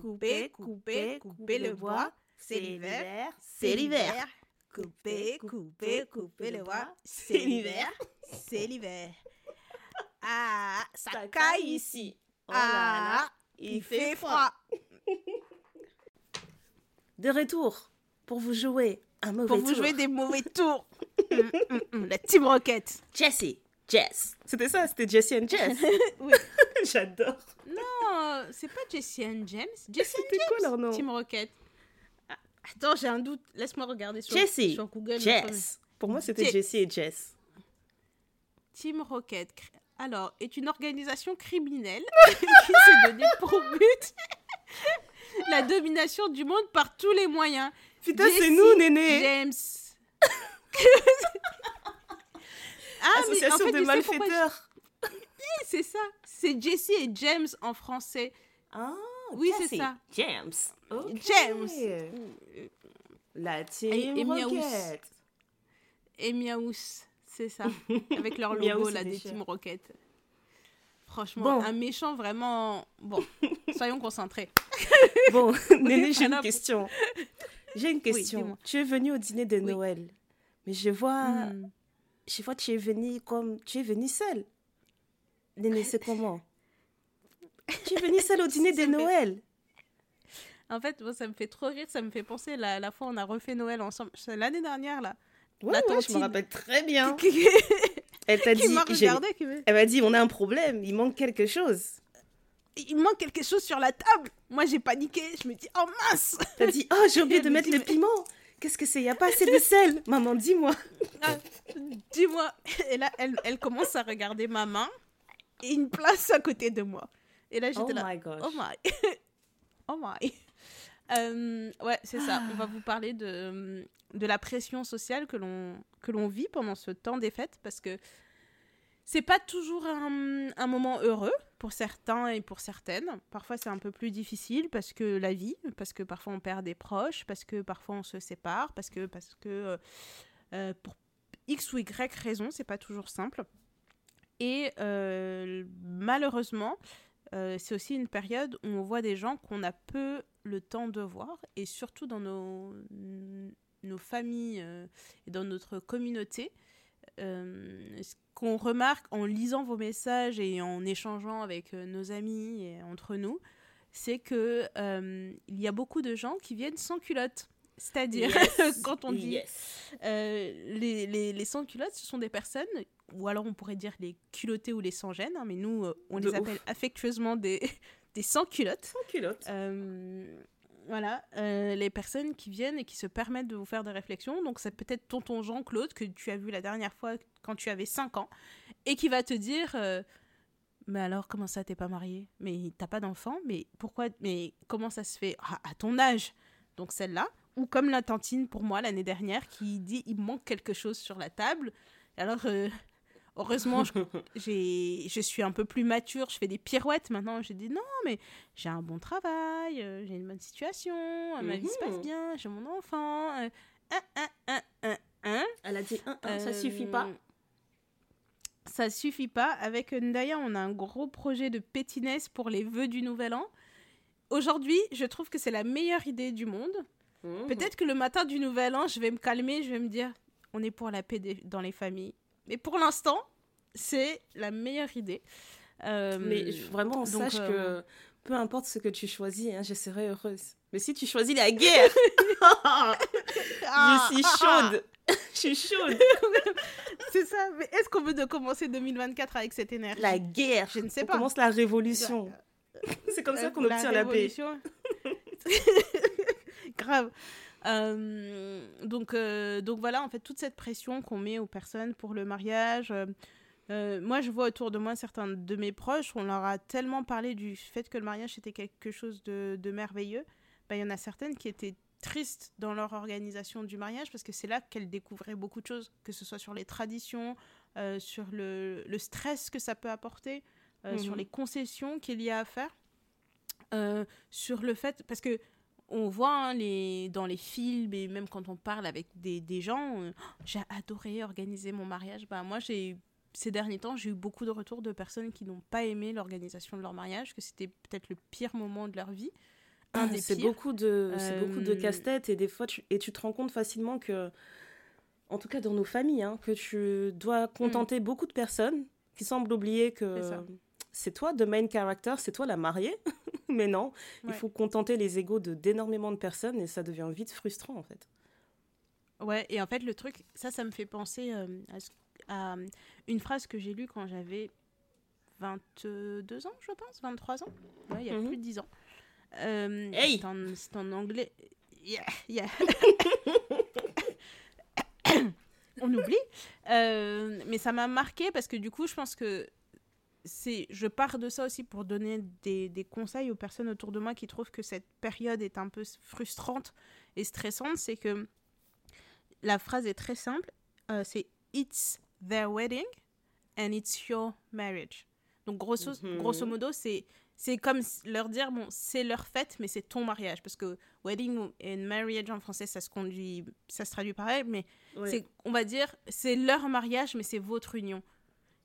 Coupez, coupez, coupez le bois. C'est l'hiver, c'est l'hiver. Coupez, coupez, coupez le bois. C'est l'hiver, c'est l'hiver. Ah, ça caille ici. Ah, il fait froid. De retour pour vous jouer un mauvais Pour vous tour. jouer des mauvais tours. Hum, hum, hum, La Team Rocket. Jesse, Jess. C'était ça, c'était Jesse and Jess. Oui. J'adore. Non, c'est pas Jesse and James. C'était quoi leur nom Team Rocket. Ah, Attends, j'ai un doute. Laisse-moi regarder sur, Jesse, sur Google. Jess. Pour moi, c'était Jess. Jesse et Jess. Team Rocket, alors, est une organisation criminelle qui s'est donnée pour but la domination du monde par tous les moyens. Putain, c'est nous, néné. James. ah, mais en Association fait, de je malfaiteurs. Je- C'est ça. C'est Jesse et James en français. Ah, Oui, c'est ça. James. James. La team Et- et. Rocket. Et Miaous, c'est ça. Avec leur logo là des chiens. Team Rocket. Franchement, Bon. un méchant vraiment. Bon, soyons concentrés. Bon, Néné, j'ai une question. J'ai une question. tu es venu au dîner de Oui. Noël, mais je vois, Hmm. je vois, tu es venu comme, tu es venu seul. Néné, c'est comment? Tu es venu seul au dîner de Noël. En fait, moi, ça me fait trop rire. Ça me fait penser la, la fois on a refait Noël ensemble. C'est l'année dernière, là. Ouais, La ouais, je me rappelle très bien. Elle t'a dit, regardé. Qui elle m'a dit, on a un problème, il manque quelque chose. Il manque quelque chose sur la table. Moi, j'ai paniqué. Je me dis, oh mince T'as dit, oh, j'ai oublié de me mettre dit, le piment. Qu'est-ce que c'est? Il y a pas assez de sel. Maman, dis-moi. Ah, Dis-moi. Et là, elle, elle commence à regarder ma main une place à côté de moi. Et là, j'étais Oh là. my gosh. Oh my. oh my. Euh, ouais, c'est ça. On va vous parler de, de la pression sociale que l'on vit pendant ce temps des fêtes parce que c'est pas toujours un, un moment heureux pour certains et pour certaines. Parfois, c'est un peu plus difficile parce que la vie, parce que parfois on perd des proches, parce que parfois on se sépare, parce que parce que euh, euh, pour X ou Y raison, c'est pas toujours simple. Et euh, malheureusement, euh, c'est aussi une période où on voit des gens qu'on a peu le temps de voir, et surtout dans nos, familles euh, et dans notre communauté. Ce qu'on remarque en lisant vos messages et en échangeant avec nos amis et entre nous, c'est que il y a beaucoup de gens qui viennent sans culotte. C'est-à-dire, Yes. quand on dit Yes. euh, les, les, les sans-culottes, ce sont des personnes, ou alors on pourrait dire les culottés ou les sans-gênes, hein, mais nous, euh, on De les ouf. appelle affectueusement des, des sans-culottes. Sans culotte. Euh, voilà, les personnes qui viennent et qui se permettent de vous faire des réflexions. Donc, c'est peut-être tonton Jean-Claude que tu as vu la dernière fois quand tu avais 5 ans et qui va te dire Mais alors, comment ça, t'es pas marié Mais t'as pas d'enfant Mais pourquoi Mais comment ça se fait? Ah, À ton âge Donc, celle-là. Ou comme la tantine pour moi l'année dernière qui dit Il manque quelque chose sur la table. Alors, euh, heureusement, je j'ai- je suis un peu plus mature, je fais des pirouettes maintenant. Je dis non, mais j'ai un bon travail, euh, j'ai une bonne situation, euh, ma vie se passe Mhm. bien, j'ai mon enfant. un, un, un. Elle a dit, un, ça suffit pas. Ça suffit pas. Avec Ndaya, on a un gros projet de pétinesse pour les vœux du Nouvel An. Aujourd'hui, je trouve que c'est la meilleure idée du monde. Mhm. Peut-être que le matin du Nouvel An, je vais me calmer, je vais me dire, on est pour la paix des- dans les familles. Mais pour l'instant, c'est la meilleure idée. Euh, Mais vraiment, donc, sache euh, que peu importe ce que tu choisis, hein, je serai heureuse. Mais si tu choisis la guerre, Ah, je suis chaude. je suis chaude. C'est ça. Mais est-ce qu'on veut de commencer 2024 avec cette énergie? La guerre. Je ne sais On pas. commence la révolution. C'est comme ça Euh, qu'on obtient la paix. Grave. Euh, donc, euh, donc voilà, en fait, toute cette pression qu'on met aux personnes pour le mariage. euh, moi, je vois autour de moi certains de mes proches, on leur a tellement parlé du fait que le mariage était quelque chose de, de merveilleux. Ben, Il y en a certaines qui étaient tristes dans leur organisation du mariage parce que c'est là qu'elles découvraient beaucoup de choses, que ce soit sur les traditions, sur le, le stress que ça peut apporter, sur les concessions qu'il y a à faire, euh, sur le fait, parce que on voit hein, les, dans les films et même quand on parle avec des, des gens, euh, j'ai adoré organiser mon mariage. Bah, moi, j'ai ces derniers temps, j'ai eu beaucoup de retours de personnes qui n'ont pas aimé l'organisation de leur mariage, que c'était peut-être le pire moment de leur vie. C'est beaucoup de, c'est beaucoup de casse-tête et des fois, tu, et tu te rends compte facilement que, en tout cas dans nos familles, hein, que tu dois contenter beaucoup de personnes qui semblent oublier Mm. Que. C'est toi, the main character, c'est toi la mariée. Mais non, il faut contenter les égaux de d'énormément de personnes et ça devient vite frustrant en fait. Ouais, et en fait, le truc, ça, ça me fait penser euh, à, euh, une phrase que j'ai lue quand j'avais 22 ans, je pense, 23 ans. Ouais, il y a Mhm. plus de 10 ans. Euh, Hey c'est en, anglais. Yeah, yeah. On oublie. Euh, mais ça m'a marqué parce que du coup, je pense que c'est, je pars de ça aussi pour donner des, des conseils aux personnes autour de moi qui trouvent que cette période est un peu frustrante et stressante. C'est que la phrase est très simple. euh, c'est It's their wedding and it's your marriage. Donc grosso, Mhm. grosso modo, c'est c'est comme leur dire bon, c'est leur fête, mais c'est ton mariage parce que wedding et marriage en français, ça se conduit, ça se traduit pareil, mais c'est on va dire c'est leur mariage, mais c'est votre union.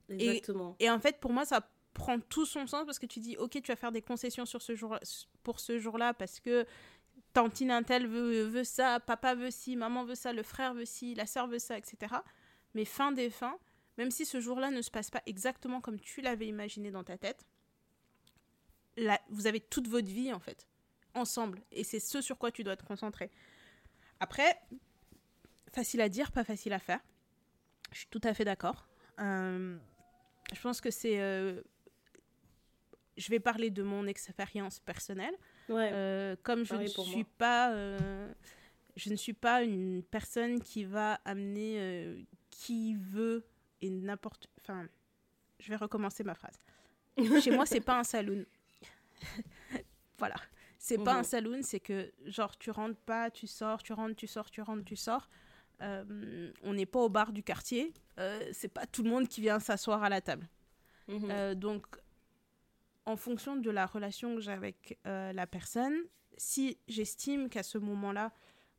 Exactement. Et en fait, pour moi, ça prend tout son sens parce que tu dis, ok, tu vas faire des concessions sur ce jour pour ce jour-là parce que tantine un tel veut, veut ça, papa veut ci, maman veut ça, le frère veut ci, la sœur veut ça, etc. Mais fin des fins, même si ce jour-là ne se passe pas exactement comme tu l'avais imaginé dans ta tête, là, vous avez toute votre vie, en fait, ensemble. Et c'est ce sur quoi tu dois te concentrer. Après, facile à dire, pas facile à faire. Je suis tout à fait d'accord. Euh, je pense que c'est. euh, je vais parler de mon expérience personnelle. Ouais. Euh, comme je ne Pareil suis moi. pas, euh, je ne suis pas une personne qui va amener qui veut et n'importe. Enfin, je vais recommencer ma phrase. Chez moi, c'est pas un saloon. voilà. C'est pas Mhm. un saloon, c'est que genre tu rentres pas, tu sors, tu rentres, tu sors, tu rentres, tu sors. Euh, on n'est pas au bar du quartier. Euh, c'est pas tout le monde qui vient s'asseoir à la table. Mhm. Euh, donc, en fonction de la relation que j'ai avec la personne, si j'estime qu'à ce moment-là,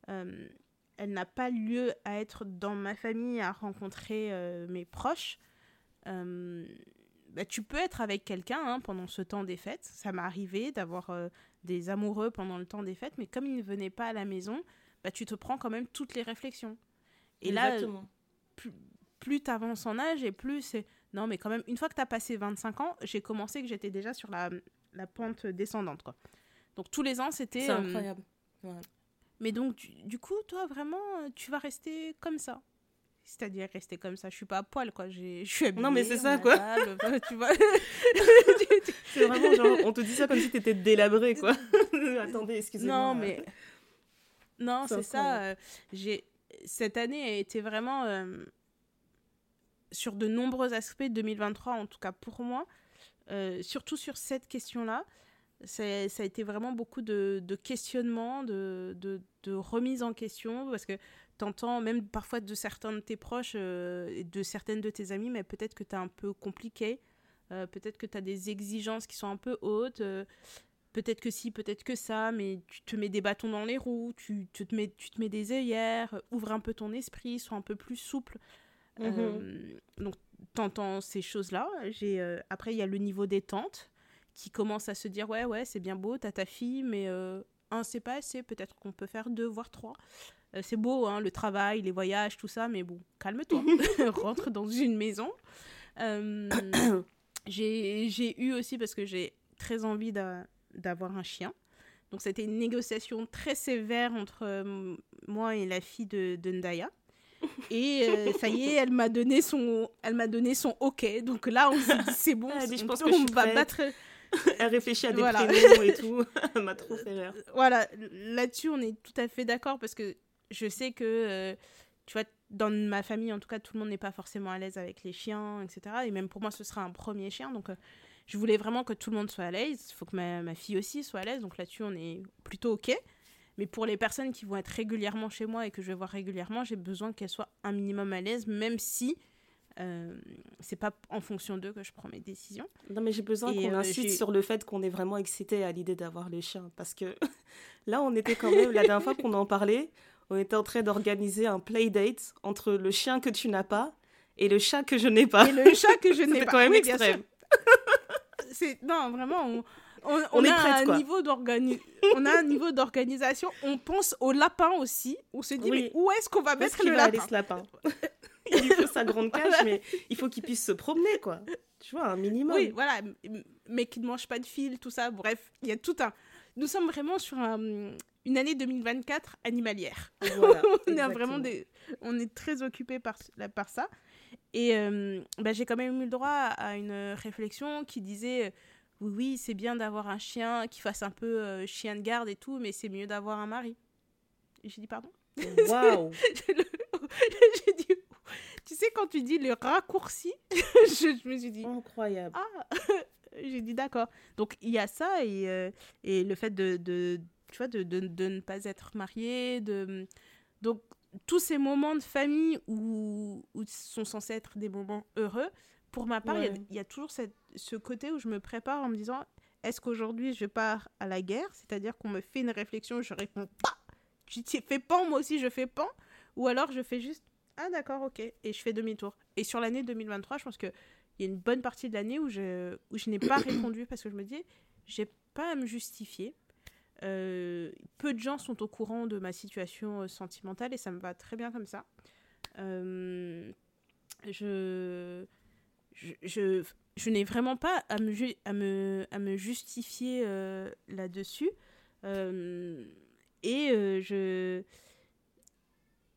elle n'a pas lieu à être dans ma famille, à rencontrer mes proches, bah, tu peux être avec quelqu'un hein, pendant ce temps des fêtes. Ça m'est arrivé d'avoir des amoureux pendant le temps des fêtes, mais comme ils ne venaient pas à la maison, bah, tu te prends quand même toutes les réflexions. Et là, Exactement. plus tu avances en âge et plus c'est. Non, mais quand même, une fois que tu as passé 25 ans, j'ai commencé que j'étais déjà sur la, la pente descendante. Quoi. Donc tous les ans, c'était. c'est euh, incroyable. mais donc, du, du coup, toi, vraiment, tu vas rester comme ça. C'est-à-dire rester comme ça. Je suis pas à poil, quoi. Je suis habillée. Non, mais c'est ça, quoi. table, tu vois. C'est vraiment genre, on te dit ça comme si t'étais délabré, quoi. Attendez, excusez-moi. Non, mais. Non, C'est c'est ça. euh, j'ai... Cette année a été vraiment. euh, Sur de nombreux aspects, 2023, en tout cas pour moi, euh, surtout sur cette question-là, ça a été vraiment beaucoup de, questionnements, de, de, remise en question, parce que t'entends même parfois de certains de tes proches euh, et de certaines de tes amies, mais peut-être que t'es un peu compliqué, peut-être que t'as des exigences qui sont un peu hautes, peut-être que si, peut-être que ça, mais tu te mets des bâtons dans les roues, tu, tu te, mets, tu te mets des œillères, euh, ouvre un peu ton esprit, sois un peu plus souple. Mhm. Euh, donc, t'entends ces choses-là. J'ai, euh, après, il y a le niveau détente qui commence à se dire Ouais, ouais, c'est bien beau, t'as ta fille, mais euh, un, c'est pas assez, peut-être qu'on peut faire deux, voire trois. C'est beau, hein, le travail, les voyages, tout ça, mais bon, calme-toi. Rentre dans une maison. J'ai eu aussi, parce que j'ai très envie d'a- d'avoir un chien. Donc, c'était une négociation très sévère entre euh, moi et la fille de, de Ndaya. Et euh, ça y est, elle m'a donné son, elle m'a donné son OK. Donc là, on s'est dit c'est bon, Elle a dit, je on, pense on que va prête. battre. Elle réfléchit à des Voilà. prénoms et tout. Elle m'a trop fait rire. Voilà, là-dessus, on est tout à fait d'accord parce que je sais que, euh, tu vois, dans ma famille, en tout cas, tout le monde n'est pas forcément à l'aise avec les chiens, etc. Et même pour moi, ce sera un premier chien. Donc, euh, je voulais vraiment que tout le monde soit à l'aise. Il faut que ma, ma fille aussi soit à l'aise. Donc là-dessus, on est plutôt OK. Mais pour les personnes qui vont être régulièrement chez moi et que je vais voir régulièrement, j'ai besoin qu'elles soient un minimum à l'aise, même si euh, c'est pas en fonction d'eux que je prends mes décisions. Non, mais j'ai besoin qu'on euh, insiste sur le fait qu'on est vraiment excité à l'idée d'avoir les chiens. Parce que là, on était quand même, la dernière fois qu'on en parlait, on était en train d'organiser un playdate entre le chien que tu n'as pas et le chat que je n'ai pas. Et le chat que je n'ai pas. quand même Oui, extrême. C'est non, vraiment. on- on, a un niveau on a un niveau d'organisation. On pense au lapin aussi. On se dit, mais où est-ce qu'on va mettre le lapin, lapin Il faut sa grande cage, mais il faut qu'il puisse se promener, quoi. Tu vois, un minimum. Oui, voilà. Mais qu'il ne mange pas de fil, tout ça. Bref, il y a tout un. Nous sommes vraiment sur une année 2024 animalière. on, est vraiment des... on est très occupé par, par ça. Et euh, bah, j'ai quand même eu le droit à une réflexion qui disait oui, oui, c'est bien d'avoir un chien qui fasse un peu euh, chien de garde et tout, mais c'est mieux d'avoir un mari. J'ai dit pardon? Waouh J'ai dit tu sais quand tu dis le raccourci, je, me suis dit incroyable. Ah, j'ai dit d'accord. Donc il y a ça et, euh, et le fait de, de tu vois de, de, de, ne pas être marié, de donc tous ces moments de famille où, où sont censés être des moments heureux, pour ma part, il y, a toujours cette, ce côté où je me prépare en me disant est-ce qu'aujourd'hui je pars à la guerre? C'est-à-dire qu'on me fait une réflexion, je réponds pas. Tu fais pan, moi aussi je fais pan. Ou alors je fais juste ah d'accord, ok, et je fais demi-tour. Et sur l'année 2023, je pense qu'il y a une bonne partie de l'année où je, où je n'ai pas répondu parce que je me dis j'ai pas à me justifier. Euh, peu de gens sont au courant de ma situation euh, sentimentale et ça me va très bien comme ça. Euh, je, je, je, n'ai vraiment pas à me, à me, à me justifier là-dessus. et je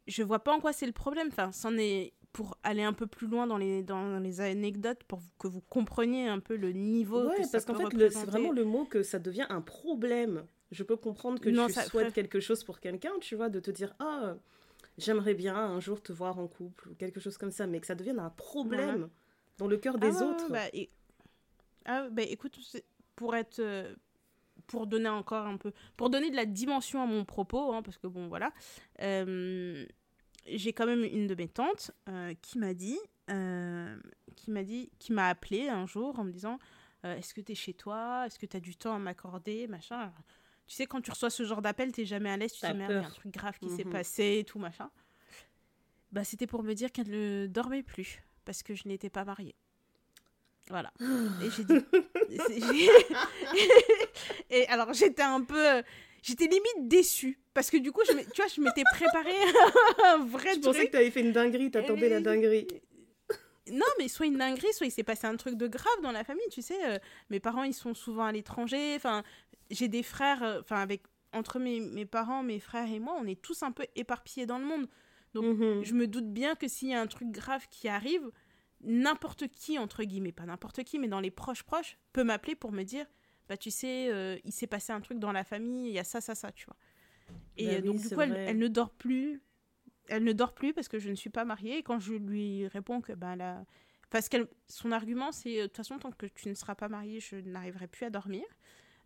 je vois pas en quoi c'est le problème. Enfin, c'en est pour aller un peu plus loin dans les, dans les anecdotes, pour que vous compreniez un peu le niveau. Ouais, parce qu'en fait, c'est vraiment le mot que ça devient un problème je peux comprendre que tu souhaites quelque chose pour quelqu'un, tu vois, de te dire ah j'aimerais bien un jour te voir en couple ou quelque chose comme ça, mais que ça devienne un problème dans le cœur des ah autres. Bah, ah, bah, écoute, pour être euh, pour donner encore un peu pour donner de la dimension à mon propos, hein, parce que bon voilà, euh, j'ai quand même une de mes tantes euh, qui m'a dit qui m'a dit qui m'a appelé un jour en me disant est-ce que tu es chez toi? Est-ce que tu as du temps à m'accorder? Machin tu sais, quand tu reçois ce genre d'appel, t'es jamais à l'aise, tu te dis, merde, il y a un truc grave qui s'est mhm. passé et tout, machin. Bah, c'était pour me dire qu'elle ne dormait plus, parce que je n'étais pas mariée. Voilà. et j'ai dit. et alors, j'étais un peu. J'étais limite déçue. Parce que du coup, je tu vois, je m'étais préparée un vrai Je pensais que t'avais fait une dinguerie, t'attendais la dinguerie. Non, mais soit une dinguerie, soit il s'est passé un truc de grave dans la famille, tu sais. Euh, mes parents, ils sont souvent à l'étranger. Enfin, j'ai des frères, euh, enfin, avec entre mes, mes, parents, mes frères et moi, on est tous un peu éparpillés dans le monde. Donc, mhm. je me doute bien que s'il y a un truc grave qui arrive, n'importe qui, entre guillemets, pas n'importe qui, mais dans les proches proches, peut m'appeler pour me dire Bah, tu sais, euh, il s'est passé un truc dans la famille, il y a ça, ça, ça, tu vois. Et bah donc, du coup, elle, ne dort plus. Elle ne dort plus parce que je ne suis pas mariée. Et quand je lui réponds que, ben, là. Parce que son argument, c'est de toute façon, tant que tu ne seras pas mariée, je n'arriverai plus à dormir.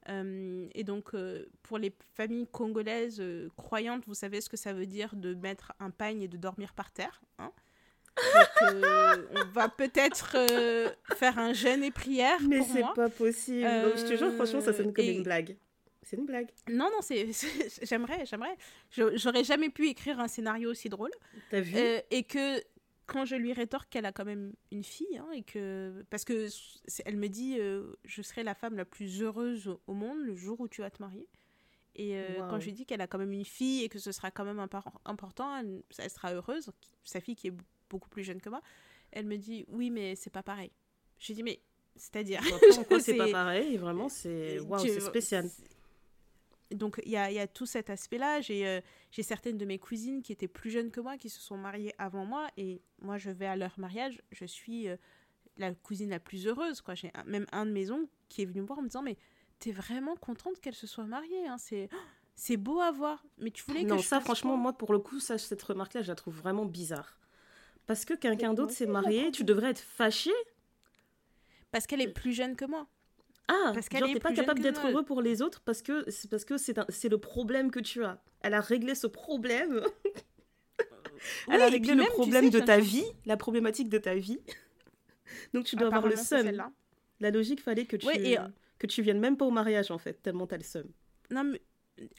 Euh, et donc, euh, pour les familles congolaises euh, croyantes, vous savez ce que ça veut dire de mettre un pagne et de dormir par terre. Hein? On va peut-être faire un jeûne et prière. Mais c'est pas possible. je te jure, franchement, ça sonne comme une blague. C'est une blague. Non, non, c'est, j'aimerais, j'aimerais. J'aurais jamais pu écrire un scénario aussi drôle. T'as vu? Et que quand je lui rétorque qu'elle a quand même une fille, hein, et que parce que elle me dit euh, je serai la femme la plus heureuse au monde le jour où tu vas te marier. Et euh, quand je lui dis qu'elle a quand même une fille et que ce sera quand même un parent important, elle, sera heureuse, sa fille qui est beaucoup plus jeune que moi, elle me dit oui mais c'est pas pareil. J'ai dit mais c'est-à-dire c'est pas pareil Vraiment c'est wow, c'est spécial donc il y a, y a, tout cet aspect-là. Euh, j'ai certaines de mes cousines qui étaient plus jeunes que moi, qui se sont mariées avant moi, et moi je vais à leur mariage, je suis euh, la cousine la plus heureuse. quoi. J'ai même un de mes oncles qui est venu me voir en me disant mais t'es vraiment contente qu'elle se soit mariée, hein, c'est c'est beau à voir. Mais tu voulais que non ça franchement moi pour le coup ça cette remarque-là je la trouve vraiment bizarre. Parce que quelqu'un d'autre s'est marié, tu devrais être fâchée. Parce qu'elle est plus jeune que moi. Ah, parce qu'elle n'est pas capable d'être heureux pour les autres parce que c'est parce que c'est c'est le problème que tu as. Elle a réglé ce problème. Elle a réglé le problème de ta vie, la problématique de ta vie. Donc tu dois avoir le seum. La logique fallait que tu et... que tu viennes même pas au mariage en fait, tellement t'as le seum. Non mais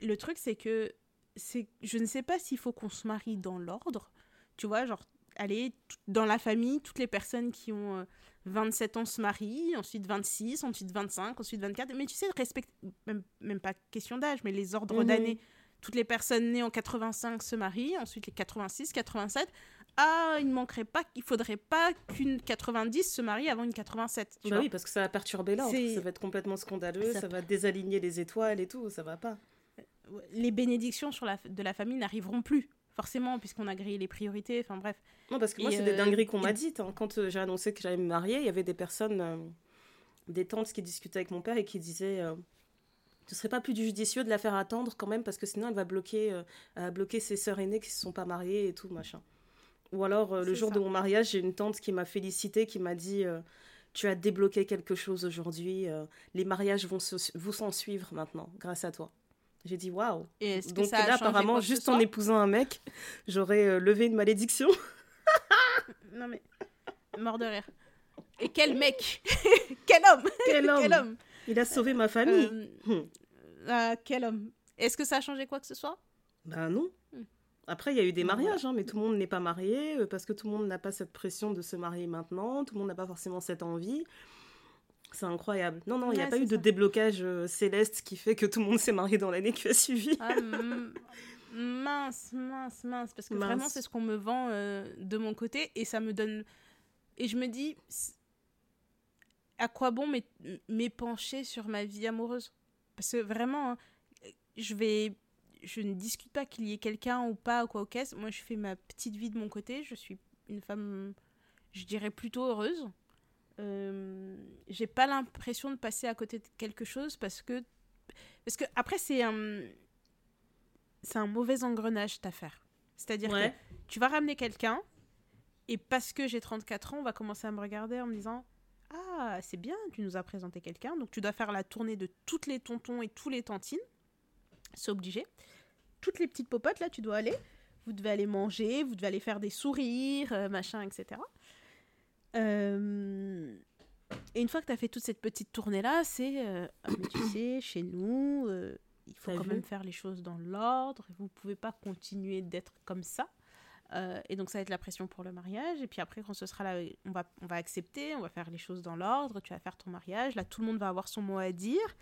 le truc c'est que c'est je ne sais pas s'il faut qu'on se marie dans l'ordre. Tu vois, genre aller dans la famille, toutes les personnes qui ont euh, 27 ans se marient, ensuite 26, ensuite 25, ensuite 24. Mais tu sais, respecte, même, même pas question d'âge, mais les ordres mhm. d'année. Toutes les personnes nées en 85 se marient, ensuite les 86, 87. Ah, il ne manquerait pas, il faudrait pas qu'une 90 se marie avant une 87. bah oui, parce que ça va perturber l'ordre, ça va être complètement scandaleux, ça... va désaligner les étoiles et tout, ça va pas. Les bénédictions sur la, de la famille n'arriveront plus forcément, puisqu'on a grillé les priorités, enfin bref. Non, parce que moi, c'est des euh, dingueries qu'on m'a dites. Hein. Quand euh, j'ai annoncé que j'allais me marier, il y avait des personnes, euh, des tantes qui discutaient avec mon père et qui disaient Ce serait pas plus judicieux de la faire attendre quand même, parce que sinon elle va bloquer, bloquer ses sœurs aînées qui se sont pas mariées et tout, machin. Ou alors, le jour de mon mariage, j'ai une tante qui m'a félicité, qui m'a dit Tu as débloqué quelque chose aujourd'hui, les mariages vont, vont s'en suivre maintenant, grâce à toi. J'ai dit waouh. Donc là, apparemment, juste en épousant un mec, j'aurais euh, levé une malédiction. non mais, mort de rire. Et quel mec Quel homme quel homme Il a sauvé ma famille. Euh, ah, quel homme Est-ce que ça a changé quoi que ce soit Ben non. Hmm. Après, il y a eu des mariages, hein, mais tout le monde n'est pas marié euh, parce que tout le monde n'a pas cette pression de se marier maintenant, tout le monde n'a pas forcément cette envie. C'est incroyable. Non, non, il n'y a pas eu de déblocage euh, céleste qui fait que tout le monde s'est marié dans l'année qui a suivi. Ah, mince, mince, mince. Parce que vraiment, c'est ce qu'on me vend euh, de mon côté et ça me donne. Et je me dis, à quoi bon m'épancher sur ma vie amoureuse? Parce que vraiment, hein, je vais. Je ne discute pas qu'il y ait quelqu'un ou pas, ou quoi au caisse. Moi, je fais ma petite vie de mon côté. Je suis une femme, je dirais, plutôt heureuse. Euh, j'ai pas l'impression de passer à côté de quelque chose parce que parce que après c'est un c'est un mauvais engrenage cette affaire. C'est-à-dire que tu vas ramener quelqu'un et parce que j'ai 34 ans, on va commencer à me regarder en me disant "Ah, c'est bien, tu nous as présenté quelqu'un." Donc tu dois faire la tournée de toutes les tontons et tous les tantines. C'est obligé. Toutes les petites popotes là, tu dois aller. Vous devez aller manger, vous devez aller faire des sourires, euh, machin, etc. Euh, et une fois que tu as fait toute cette petite tournée-là, c'est, euh, ah, tu sais, chez nous, euh, il faut quand même faire les choses dans l'ordre. Vous ne pouvez pas continuer d'être comme ça. et donc ça va être la pression pour le mariage. Et puis après, quand ce sera là, on va, on va accepter, on va faire les choses dans l'ordre. Tu vas faire ton mariage. Là, tout le monde va avoir son mot à dire.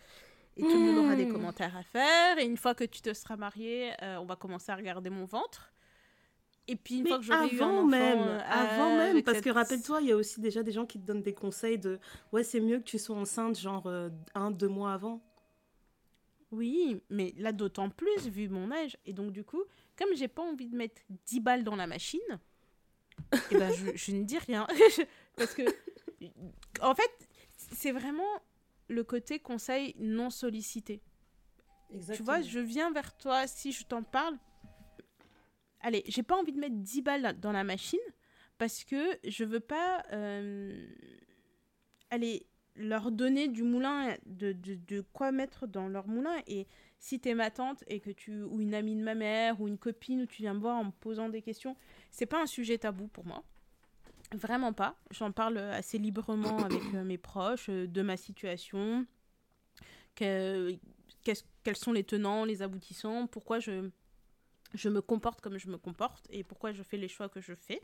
Et tout le monde aura des mmh. commentaires à faire. Et une fois que tu te seras marié, on va commencer à regarder mon ventre. Et puis une fois que j'aurai eu un enfant, même, avant même, parce que rappelle-toi, il y a aussi déjà des gens qui te donnent des conseils de ouais c'est mieux que tu sois enceinte genre euh, un deux mois avant. Oui, mais là d'autant plus vu mon âge et donc du coup comme j'ai pas envie de mettre 10 balles dans la machine, eh ben je, je, ne dis rien parce que en fait c'est vraiment le côté conseil non sollicité. Exactement. Tu vois, je viens vers toi si je t'en parle allez, j'ai pas envie de mettre 10 balles dans la machine parce que je veux pas euh, aller leur donner du moulin, de, de, quoi mettre dans leur moulin. Et si t'es ma tante et que tu, ou une amie de ma mère, ou une copine, où tu viens me voir en me posant des questions, c'est pas un sujet tabou pour moi. Vraiment pas. J'en parle assez librement avec euh, mes proches euh, de ma situation, quels sont les tenants, les aboutissants, pourquoi je je me comporte comme je me comporte et pourquoi je fais les choix que je fais.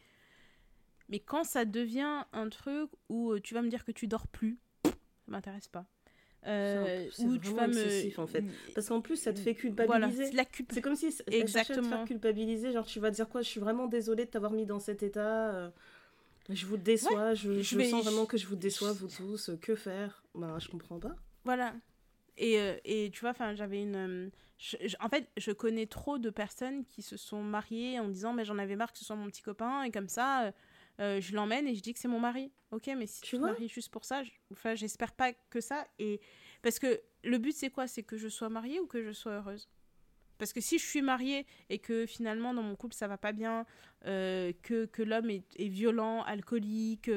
Mais quand ça devient un truc où euh, tu vas me dire que tu dors plus, ça m'intéresse pas. Euh, ou tu vas me en fait. Parce qu'en plus ça te fait culpabiliser. voilà, c'est comme si exactement te faire culpabiliser genre tu vas dire quoi? Je suis vraiment désolée de t'avoir mis dans cet état euh, je vous déçois je, je, sens vraiment que je vous déçois vous tous que faire? Ben je comprends pas. Voilà. Et, et tu vois enfin j'avais une en fait, je connais trop de personnes qui se sont mariées en disant mais j'en avais marre que ce soit mon petit copain et comme ça euh, euh, je l'emmène et je dis que c'est mon mari. Ok, mais si tu, te maries juste pour ça, enfin j'espère pas que ça et parce que le but c'est quoi? C'est que je sois mariée ou que je sois heureuse? Parce que si je suis mariée et que finalement dans mon couple ça va pas bien, euh, que, que l'homme est, est, violent, alcoolique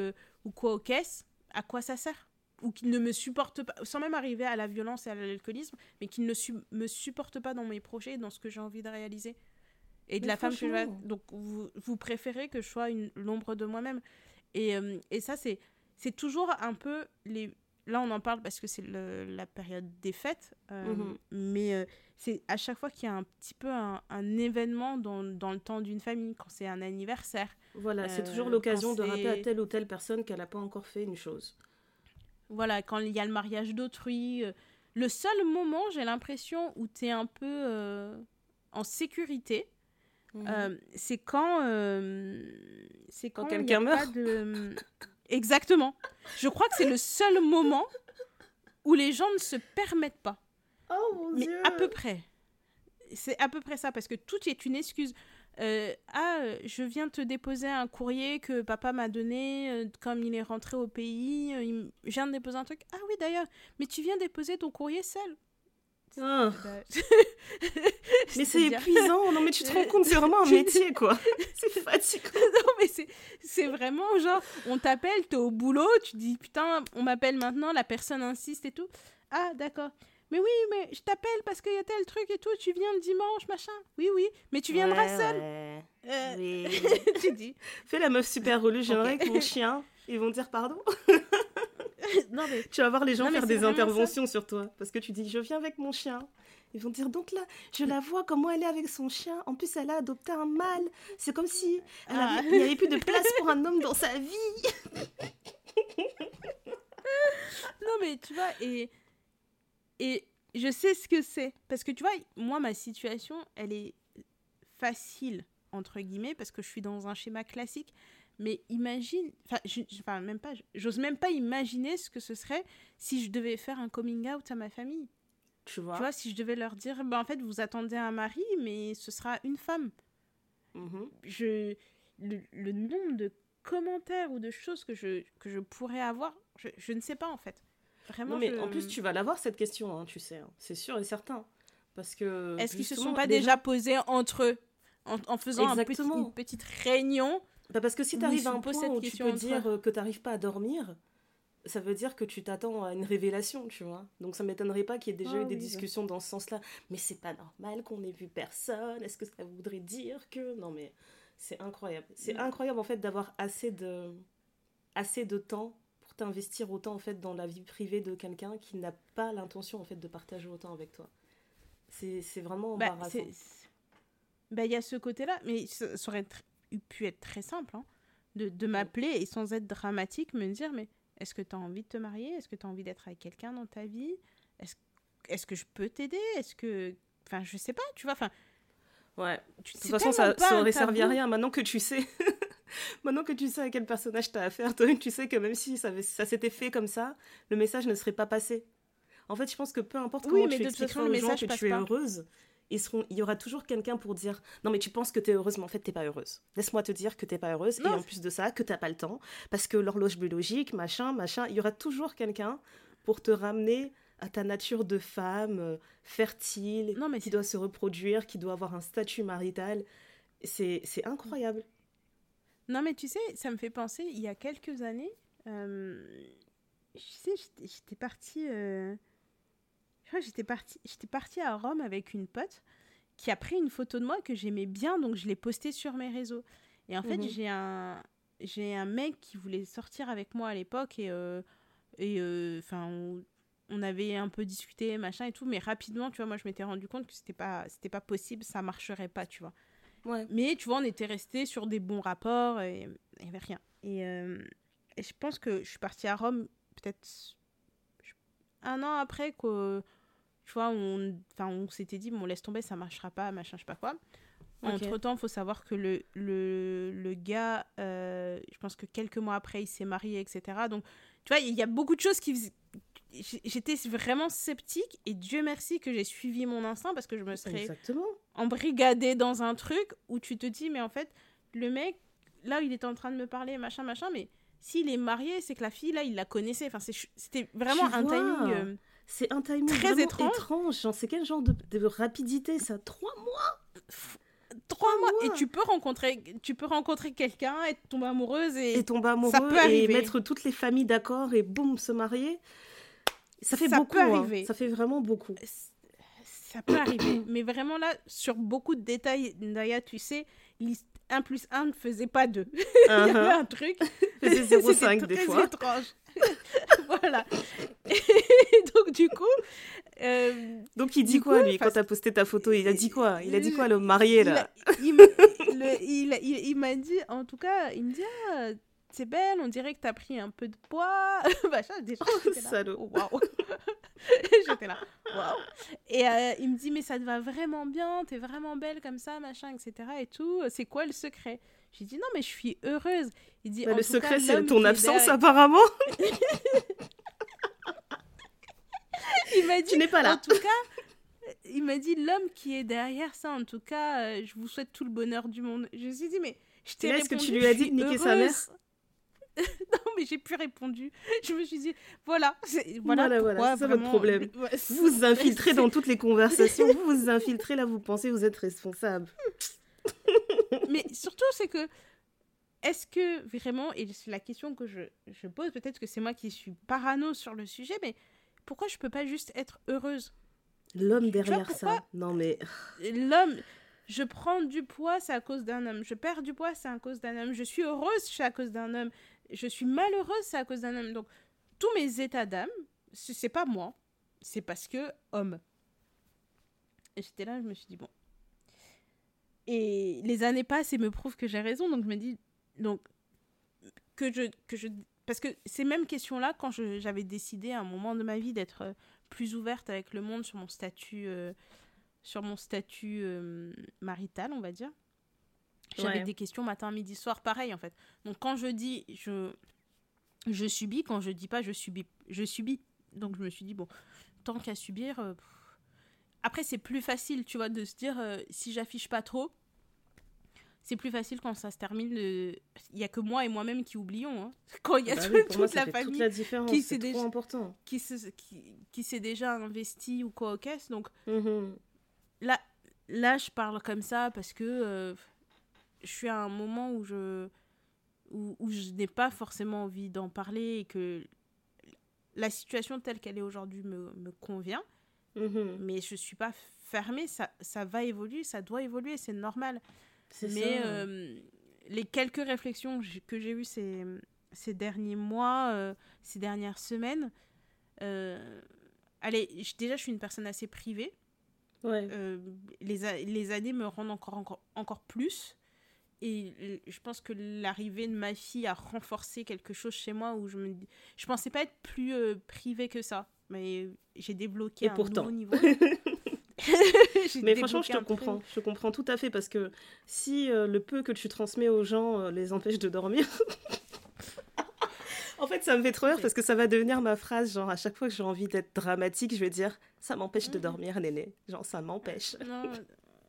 ou quoi au caisse, à quoi ça sert? Ou qui ne me supporte pas, sans même arriver à la violence et à l'alcoolisme, mais qui ne me supporte pas dans mes projets, dans ce que j'ai envie de réaliser. Et de la femme que je vais... Donc, vous, vous, préférez que je sois l'ombre de moi-même. Et, euh, et ça, c'est toujours un peu les, là, on en parle parce que c'est la période des fêtes, mhm. mais c'est à chaque fois qu'il y a un petit peu un, événement dans, dans, le temps d'une famille, quand c'est un anniversaire. Voilà, c'est toujours l'occasion de rappeler à telle ou telle personne qu'elle n'a pas encore fait une chose. Voilà, quand il y a le mariage d'autrui. le seul moment, j'ai l'impression, où tu es un peu en sécurité, Mhm. Euh, c'est quand. Euh, c'est quand, quelqu'un meurt. De... Exactement. Je crois que c'est le seul moment où les gens ne se permettent pas. Oh mon Mais à peu près. C'est à peu près ça, parce que tout est une excuse. Euh, ah, je viens te déposer un courrier que papa m'a donné comme il est rentré au pays. il... Je viens de déposer un truc. Ah oui, d'ailleurs, mais tu viens déposer ton courrier seul. Ah. mais c'est épuisant. Non, mais tu te rends compte, c'est vraiment un métier, quoi. C'est fatigant. non, mais c'est vraiment genre, on t'appelle, t'es au boulot, tu dis putain, on m'appelle maintenant, la personne insiste et tout. Ah, d'accord. Mais oui, mais je t'appelle parce qu'il y a tel truc et tout, tu viens le dimanche, machin. Oui, oui, mais tu viendras seul. Euh, oui. tu dis. Fais la meuf super relue, j'aimerais avec mon chien. Ils vont dire pardon. non, mais... Tu vas voir les gens faire des interventions sur toi. Parce que tu dis, je viens avec mon chien. Ils vont dire, donc là, je la vois comment elle est avec son chien. En plus, elle a adopté un mâle. C'est comme si ah. il n'y avait plus de place pour un homme dans sa vie. non, mais tu vois, et, et je sais ce que c'est. Parce que tu vois, moi, ma situation, elle est facile, entre guillemets, parce que je suis dans un schéma classique. Mais imagine, enfin, même pas, j'ose même pas imaginer ce que ce serait si je devais faire un coming out à ma famille. Tu vois, tu vois? si je devais leur dire, bah, en fait, vous attendez un mari, mais ce sera une femme. Mm-hmm. Je, le, nombre de commentaires ou de choses que je, que je pourrais avoir, je, je ne sais pas en fait. Vraiment, mais en plus, tu vas l'avoir cette question, hein, tu sais, hein. c'est sûr et certain. Parce que. Est-ce qu'ils se sont pas déjà posés entre eux en, en faisant un petit, une petite réunion bah parce que si tu arrives à un point où tu peux dire euh, que tu n'arrives pas à dormir, ça veut dire que tu t'attends à une révélation, tu vois. Donc ça m'étonnerait pas qu'il y ait déjà eu ah des discussions dans ce sens-là. Mais c'est pas normal qu'on ait vu personne. Est-ce que ça voudrait dire que non mais c'est incroyable. C'est mm. incroyable en fait d'avoir assez de assez de temps pour t'investir autant en fait dans la vie privée de quelqu'un qui n'a pas l'intention en fait de partager autant avec toi. C'est vraiment bah, embarrassant. Bah il y a ce côté-là, mais ça, ça aurait pu être très simple, hein, de, de m'appeler et sans être dramatique, me dire mais est-ce que tu as envie de te marier? Est-ce que tu as envie d'être avec quelqu'un dans ta vie? Est-ce est que je peux t'aider? Est-ce que. Enfin, je sais pas, tu vois. Enfin. Ouais. de toute façon, ça, ça aurait servi à rien maintenant que tu sais. maintenant que tu sais à quel personnage tu as affaire, toi, tu sais que même si ça, ça s'était fait comme ça, le message ne serait pas passé. En fait, je pense que peu importe comment tu expliqueras aux gens que tu es heureuse, seront, il y aura toujours quelqu'un pour dire non mais tu penses que tu es heureuse mais en fait t'es pas heureuse. Laisse-moi te dire que t'es pas heureuse et en plus de ça que t'as pas le temps parce que l'horloge biologique machin machin il y aura toujours quelqu'un pour te ramener à ta nature de femme euh, fertile non, mais qui doit se reproduire qui doit avoir un statut marital c'est incroyable. Non mais tu sais ça me fait penser il y a quelques années euh, je sais j'étais partie euh, j'étais partie, j'étais partie à Rome avec une pote qui a pris une photo de moi que j'aimais bien, donc je l'ai postée sur mes réseaux. Et en fait, mhm. j'ai un, j'ai un mec qui voulait sortir avec moi à l'époque et, euh, et euh, enfin, on, avait un peu discuté, machin et tout, mais rapidement, tu vois, moi, je m'étais rendu compte que c'était pas, c'était pas possible, ça marcherait pas, tu vois. Ouais. Mais tu vois, on était resté sur des bons rapports et il n'y avait rien. Et, euh, et, je pense que je suis partie à Rome peut-être un an après que tu vois, on, on s'était dit, bon, laisse tomber, ça marchera pas, machin, je sais pas quoi. Entre temps, il faut savoir que le, le, le gars, euh, je pense que quelques mois après, il s'est marié, etc. Donc, tu vois, il y a beaucoup de choses qui. J'étais vraiment sceptique et Dieu merci que j'ai suivi mon instinct parce que je me serais Exactement. embrigadée dans un truc où tu te dis, mais en fait, le mec, là, il était en train de me parler, machin, machin, mais s'il est marié, c'est que la fille, là, il la connaissait. Enfin, c'était vraiment un timing. Euh, c'est un timing très étrange. étrange. C'est quel genre de, rapidité ça? Trois mois? Trois mois. et tu peux rencontrer tu peux rencontrer quelqu'un être tomber amoureuse et, et tomber amoureux ça peut et mettre toutes les familles d'accord et boum se marier ça fait beaucoup hein. ça fait vraiment beaucoup ça peut arriver. Mais vraiment là, sur beaucoup de détails, Naya, tu sais, 1 plus 1 ne faisait pas 2. Il y avait uh-huh. un truc. C'était 0,5 des fois. étrange. voilà. donc, du coup. Euh, donc, il dit quoi, lui, quand t'as posté ta photo Il a dit quoi? Il a dit quoi, le marié, là? Il m'a dit, en tout cas, il me dit ah, c'est belle, on dirait que t'as pris un peu de poids. Machin, déjà, oh, salaud. Waouh. j'étais là, waouh. Et euh, il me dit, mais ça te va vraiment bien, t'es vraiment belle comme ça, machin, etc. Et tout. C'est quoi le secret? J'ai dit, non, mais je suis heureuse. Il dit, le secret, c'est ton absence, apparemment. il m'a dit, tu n'es pas là. En tout cas, il m'a dit, l'homme qui est derrière ça, en tout cas, euh, je vous souhaite tout le bonheur du monde. Je me suis dit, mais je t'ai répondu, ce que tu lui as dit de niquer sa mère non, mais j'ai plus répondu. Je me suis dit, voilà, voilà, voilà, voilà c'est votre problème. Vous vous infiltrez dans toutes les conversations, vous vous infiltrez là, vous pensez vous êtes responsable. mais surtout, c'est que, est-ce que vraiment, et c'est la question que je, je pose, peut-être que c'est moi qui suis parano sur le sujet, mais pourquoi je peux pas juste être heureuse? L'homme derrière ça. Non, mais. L'homme je prends du poids, c'est à cause d'un homme. Je perds du poids, c'est à cause d'un homme. Je suis heureuse, c'est à cause d'un homme je suis malheureuse, c'est à cause d'un homme. Donc, tous mes états d'âme, c'est pas moi, c'est parce que homme. Et j'étais là, je me suis dit, bon. Et les années passent et me prouvent que j'ai raison, donc je me dis, donc, que je. Que je parce que ces mêmes questions-là, quand j'avais décidé à un moment de ma vie d'être euh, plus ouverte avec le monde sur mon statut, euh, sur mon statut euh, marital, on va dire, j'avais des questions matin, midi, soir, pareil en fait. Donc quand je dis je, je subis, quand je dis pas je subis, je subis. Donc je me suis dit, bon, tant qu'à subir. Euh, après, c'est plus facile, tu vois, de se dire euh, si j'affiche pas trop, c'est plus facile quand ça se termine. Il y a que moi et moi-même qui oublions. Hein. Quand il y a bah toute, la famille qui s'est déjà important. Qui, qui, qui s'est déjà investi ou quoi au caisse. Donc mm-hmm. là, là, je parle comme ça parce que. Euh, je suis à un moment où je, où, où je n'ai pas forcément envie d'en parler et que la situation telle qu'elle est aujourd'hui me, me, convient. Mhm. Mais je ne suis pas fermée, ça, ça va évoluer, ça doit évoluer, c'est normal. Mais euh, les quelques réflexions que j'ai eues ces, ces derniers mois, euh, ces dernières semaines, euh, allez, déjà je suis une personne assez privée. Ouais. les, les années me rendent encore, encore, encore plus. Et je pense que l'arrivée de ma fille a renforcé quelque chose chez moi où je me je pensais pas être plus euh, privée que ça mais j'ai débloqué et un pourtant. nouveau niveau. Mais franchement je te comprends je comprends tout à fait parce que si euh, le peu que tu transmets aux gens euh, les empêche de dormir en fait ça me fait trop rire parce que ça va devenir ma phrase genre à chaque fois que j'ai envie d'être dramatique je vais dire ça m'empêche de mhm. dormir néné. Genre ça m'empêche. Non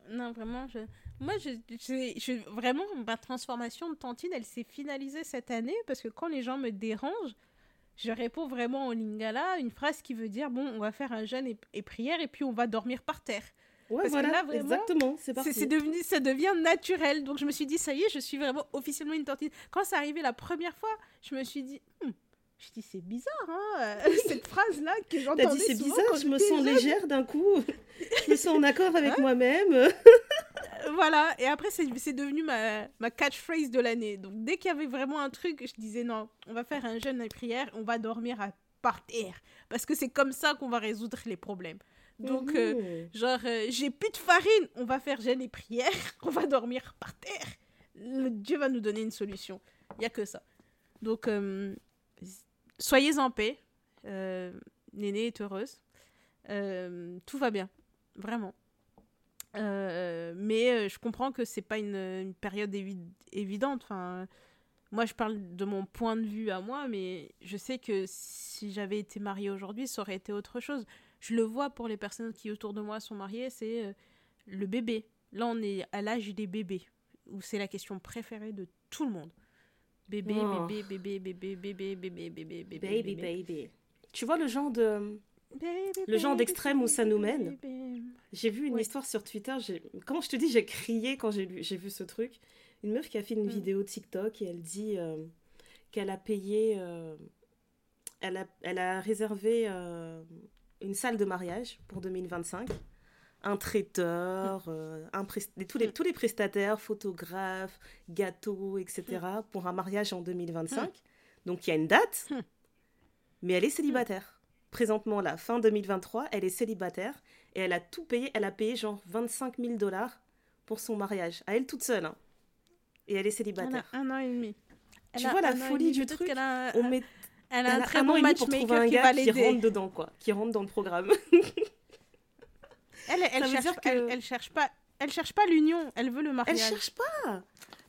non vraiment je moi, je, je, vraiment, ma transformation de tantine, elle s'est finalisée cette année parce que quand les gens me dérangent, je réponds vraiment en lingala une phrase qui veut dire bon, on va faire un jeûne et, prière et puis on va dormir par terre. Ouais, voilà, exactement, c'est C'est devenu, ça devient naturel. Donc je me suis dit, ça y est, je suis vraiment officiellement une tantine. Quand c'est arrivé la première fois, je me suis dit, hmm, je dis c'est bizarre, hein, cette phrase-là que j'entendais dit c'est bizarre, je me sens légère d'un coup, je me sens en accord avec hein moi-même. voilà, et après, c'est devenu ma, ma catchphrase de l'année. Donc, dès qu'il y avait vraiment un truc, je disais non, on va faire un jeûne et prière, on va dormir à, par terre. Parce que c'est comme ça qu'on va résoudre les problèmes. Donc, euh, mhm. genre, euh, j'ai plus de farine, on va faire jeûne et prière, on va dormir par terre. Le Dieu va nous donner une solution. Il n'y a que ça. Donc, euh, soyez en paix. Néné est heureuse. tout va bien. Vraiment. Euh, mais euh, je comprends que c'est pas une, période évidente. Enfin, moi, je parle de mon point de vue à moi, mais je sais que si j'avais été mariée aujourd'hui, ça aurait été autre chose. Je le vois pour les personnes qui autour de moi sont mariées, c'est euh, le bébé. Là, on est à l'âge des bébés, où c'est la question préférée de tout le monde. Bébé, bébé, bébé, bébé, bébé, bébé, bébé, bébé. Baby, baby. Tu vois le genre de. Le genre d'extrême où ça nous mène. J'ai vu une histoire sur Twitter. Comment je te dis, j'ai crié quand j'ai vu ce truc. Une meuf qui a fait une mm. vidéo TikTok et elle dit euh, qu'elle a payé. Euh, elle, a, réservé euh, une salle de mariage pour 2025 un traiteur, euh, un tous, les, tous les prestataires, photographes, gâteaux, etc. pour un mariage en 2025. Donc il y a une date, mais elle est célibataire. Présentement, la fin 2023, elle est célibataire et elle a tout payé. Elle a payé genre 25 000 dollars pour son mariage, à elle toute seule. Hein. Et elle est célibataire. Elle a un an et demi. tu vois la folie du truc On met... Elle a un très bon matchmaker qui va Qui rentre dedans, quoi. Qui rentre dans le programme. elle, elle, cherche, elle, cherche pas... Elle cherche pas l'union, elle veut le mariage. Elle cherche pas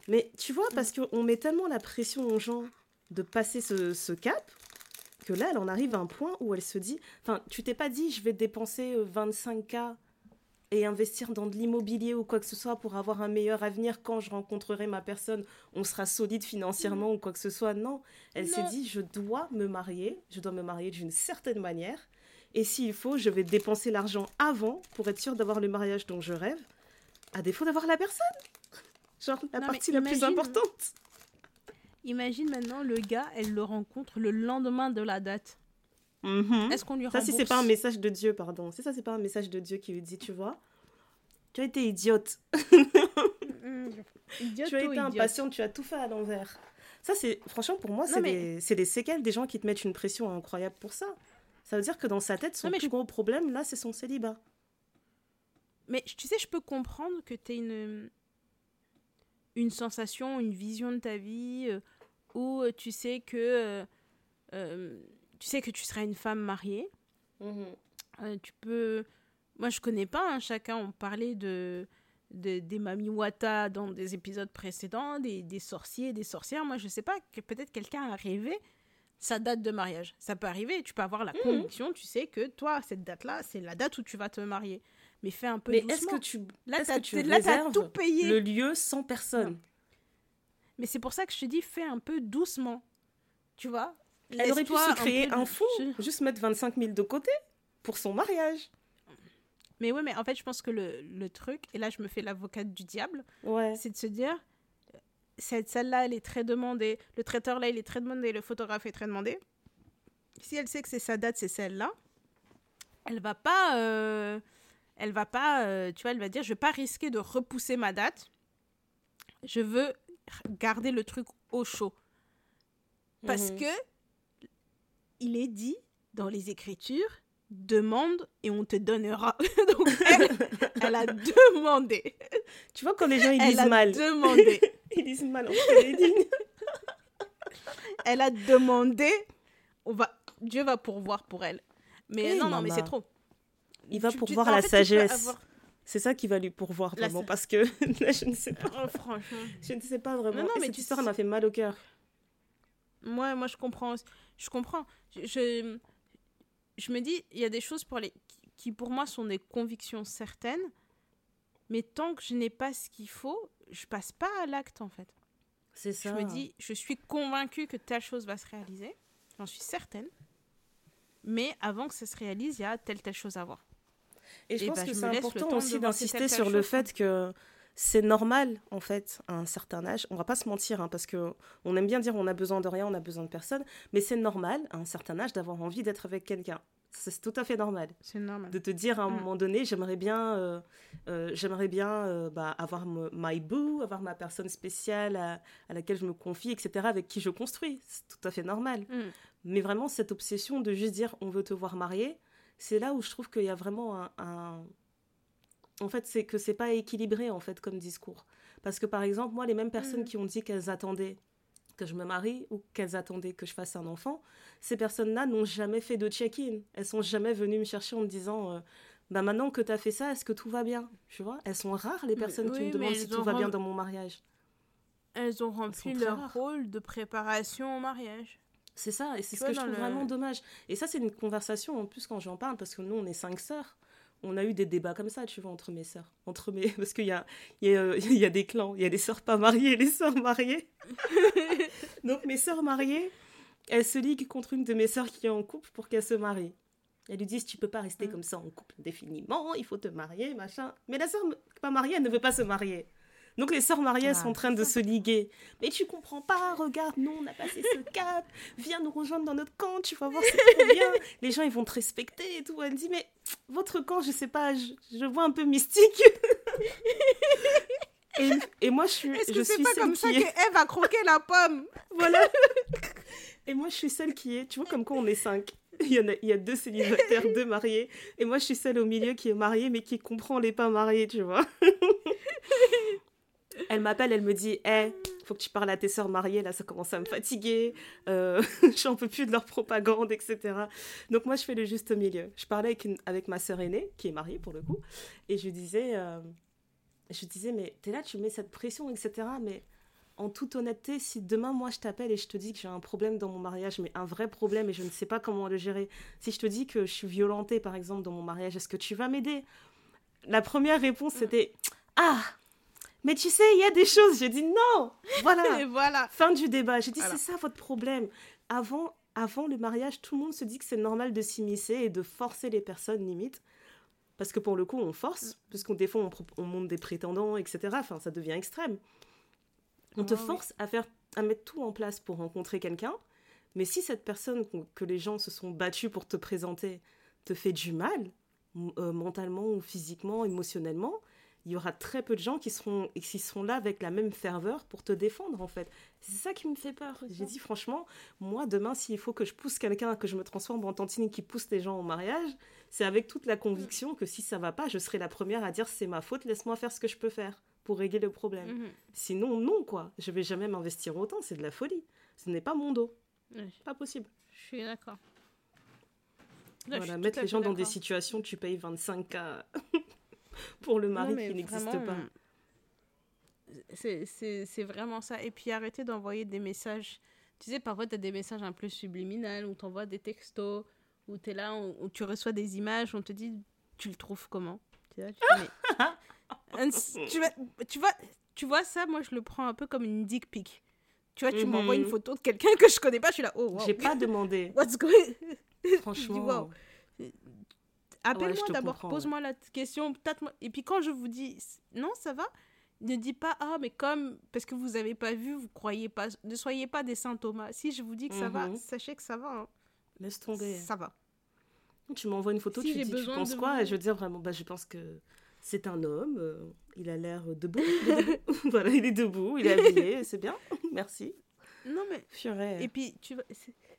Mais tu vois, parce qu'on met tellement la pression aux gens de passer ce, ce cap, que là, elle en arrive à un point où elle se dit... Enfin, tu t'es pas dit, je vais dépenser 25K euh, et investir dans de l'immobilier ou quoi que ce soit pour avoir un meilleur avenir quand je rencontrerai ma personne, on sera solide financièrement ou quoi que ce soit. Non, elle s'est dit, je dois me marier, je dois me marier d'une certaine manière. Et s'il faut, je vais dépenser l'argent avant pour être sûre d'avoir le mariage dont je rêve, à défaut d'avoir la personne. Genre la partie la plus importante. Imagine maintenant le gars, elle le rencontre le lendemain de la date. Mhm. Est-ce qu'on lui rembourse Ça, si c'est pas un message de Dieu, pardon. C'est ça, c'est pas un message de Dieu qui lui dit, tu vois, tu as été idiote. tu as été impatiente, tu as tout fait à l'envers. Ça, c'est franchement pour moi, c'est des, des séquelles des gens qui te mettent une pression incroyable pour ça. Ça veut dire que dans sa tête, son plus gros problème, là, c'est son célibat. Mais tu sais, je peux comprendre que tu aies une, une sensation, une vision de ta vie euh, où euh, tu sais que euh, tu sais que tu seras une femme mariée. Euh, tu peux. Moi, je connais pas. Hein, chacun, on parlait de, de, des mamiwata dans des épisodes précédents, des, des sorciers, des sorcières. Moi, je sais pas. Que peut-être quelqu'un a rêvé sa date de mariage. Ça peut arriver. Tu peux avoir la mhm. conviction. Tu sais que toi, cette date-là, c'est la date où tu vas te marier. Mais fais un peu Mais est-ce que tu là, est tu là, tout payé. Le lieu sans personne? Mais c'est pour ça que je te dis, fais un peu doucement. Tu vois? Elle aurait pu se créer un, fou, juste mettre 25 000 de côté pour son mariage. Mais oui, mais en fait, je pense que le, le truc, et là je me fais l'avocate du diable, c'est de se dire, cette salle-là, elle est très demandée, le traiteur là, il est très demandé, le photographe est très demandé. Si elle sait que c'est sa date, c'est celle-là, elle va pas, euh, elle va pas, euh, tu vois, elle va dire, je vais pas risquer de repousser ma date. Je veux garder le truc au chaud. Parce mhm. que il est dit dans les Écritures demande et on te donnera. Donc elle, elle a demandé. Tu vois quand les gens ils disent mal. Elle a demandé. ils disent mal elle a demandé. On va, Dieu va pourvoir pour elle. Mais non, non, mais c'est trop. Il va pourvoir la sagesse. C'est ça qui va lui pourvoir vraiment parce que je ne sais pas. Oh, franchement. Je ne sais pas vraiment. Non, mais cette histoire m'a fait mal au cœur. Moi, moi, je comprends. Je comprends. Je, je, me dis, il y a des choses pour les, qui, pour moi, sont des convictions certaines. Mais tant que je n'ai pas ce qu'il faut, je passe pas à l'acte, en fait. C'est ça. Je me dis, je suis convaincue que telle chose va se réaliser. J'en suis certaine. Mais avant que ça se réalise, il y a telle, telle chose à voir. Et je pense bah, que c'est important aussi d'insister sur le fait que c'est normal en fait à un certain âge. On va pas se mentir hein, parce que on aime bien dire on a besoin de rien, on a besoin de personne, mais c'est normal à un certain âge d'avoir envie d'être avec quelqu'un. C'est tout à fait normal. C'est normal. De te dire à un mm. moment donné, j'aimerais bien, euh, euh, j'aimerais bien euh, bah, avoir my boo, avoir ma personne spéciale à, laquelle je me confie, etc., avec qui je construis. C'est tout à fait normal. Mm. Mais vraiment, cette obsession de juste dire on veut te voir marié, c'est là où je trouve qu'il y a vraiment un en fait, c'est que c'est pas équilibré en fait comme discours. Parce que par exemple, moi, les mêmes personnes mm. qui ont dit qu'elles attendaient que je me marie ou qu'elles attendaient que je fasse un enfant, ces personnes-là n'ont jamais fait de check-in. Elles sont jamais venues me chercher en me disant euh, bah maintenant que tu as fait ça, est-ce que tout va bien? Tu vois? Elles sont rares les personnes qui me demandent si tout va bien dans mon mariage. Elles ont rempli leur rôle de préparation au mariage. C'est ça, et c'est ce que je trouve vraiment dommage. Et ça, c'est une conversation en plus quand j'en parle, parce que nous, on est cinq sœurs on a eu des débats comme ça, tu vois, entre mes sœurs. Entre mes... Parce qu'il y a, il y, a, il y a des clans. Il y a des sœurs pas mariées et les sœurs mariées. Donc mes sœurs mariées, elles se liguent contre une de mes sœurs qui est en couple pour qu'elle se marie. Elles lui disent, tu peux pas rester mm. comme ça en couple indéfiniment, il faut te marier, machin. Mais la sœur pas mariée, elle ne veut pas se marier. Donc les sœurs mariées sont en train de se liguer. Mais tu comprends pas, regarde, nous on a passé ce cap, viens nous rejoindre dans notre camp, tu vas voir, c'est trop bien. Les gens ils vont te respecter et tout. Elle dit, mais votre camp, je sais pas, je, vois un peu mystique. et, moi je suis. Est-ce que c'est pas comme ça que Eve a croqué la pomme? Voilà. Et moi je suis celle qui est, tu vois, comme quoi on est cinq. Il y, a, il y a deux célibataires, deux mariés. Et moi, je suis celle au milieu qui est mariée, mais qui comprend les pas mariés, tu vois. Elle m'appelle, elle me dit Hé, faut que tu parles à tes sœurs mariées, là, ça commence à me fatiguer. Euh, J'en peux plus de leur propagande, etc. Donc, moi, je fais le juste milieu. Je parlais avec, avec ma sœur aînée, qui est mariée pour le coup, et je disais, euh, je disais Mais t'es là, tu mets cette pression, etc. Mais en toute honnêteté, si demain, moi, je t'appelle et je te dis que j'ai un problème dans mon mariage, mais un vrai problème et je ne sais pas comment le gérer, si je te dis que je suis violentée, par exemple, dans mon mariage, est-ce que tu vas m'aider? La première réponse, mm. c'était Ah mais tu sais, il y a des choses. J'ai dit non. Voilà. Et voilà. Fin du débat. J'ai dit c'est ça votre problème. Avant, avant le mariage, tout le monde se dit que c'est normal de s'immiscer et de forcer les personnes limite. Parce que pour le coup, on force, parce qu'on des fois on, on, monte des prétendants, etc. Enfin, ça devient extrême. On te force à faire, à mettre tout en place pour rencontrer quelqu'un. Mais si cette personne que les gens se sont battus pour te présenter te fait du mal, euh, mentalement ou physiquement, émotionnellement, il y aura très peu de gens qui seront, qui seront là avec la même ferveur pour te défendre, en fait. C'est ça qui me fait peur. J'ai dit, franchement, moi, demain, s'il faut que je pousse quelqu'un, que je me transforme en tantine qui pousse les gens au mariage, c'est avec toute la conviction que si ça va pas, je serai la première à dire c'est ma faute, laisse-moi faire ce que je peux faire pour régler le problème. Mhm. Sinon, non, quoi. Je vais jamais m'investir autant, c'est de la folie. Ce n'est pas mon dos. Pas possible. Je suis d'accord. Voilà, mettre les gens dans des situations, tu payes 25K pour le mari qui n'existe pas. C'est vraiment ça. Et puis arrêtez d'envoyer des messages. Tu sais, parfois, tu as des messages un peu subliminaux où tu envoies des textos, où tu es là, où, tu reçois des images, on te dit Tu le trouves comment? Tu, tu, vois, tu, vois, tu vois ça, moi, je le prends un peu comme une dick pic. Tu vois, tu m'envoies une mhm. photo de quelqu'un que je connais pas, je suis là, oh wow. J'ai pas demandé. What's going Franchement. Appelle-moi d'abord, pose-moi la question. Et puis quand je vous dis non, ça va, ne dis pas ah, mais comme parce que vous avez pas vu, vous croyez pas. Ne soyez pas des saint Thomas. Si je vous dis que ça va, mhm. sachez que ça va. Hein. Laisse tomber. Ça va. Tu m'envoies une photo, tu dis tu penses quoi? Et je veux dire vraiment, bah, je pense que c'est un homme. Euh, il a l'air debout. voilà, il est debout, il est habillé, c'est bien. Merci. Non mais. Et puis tu,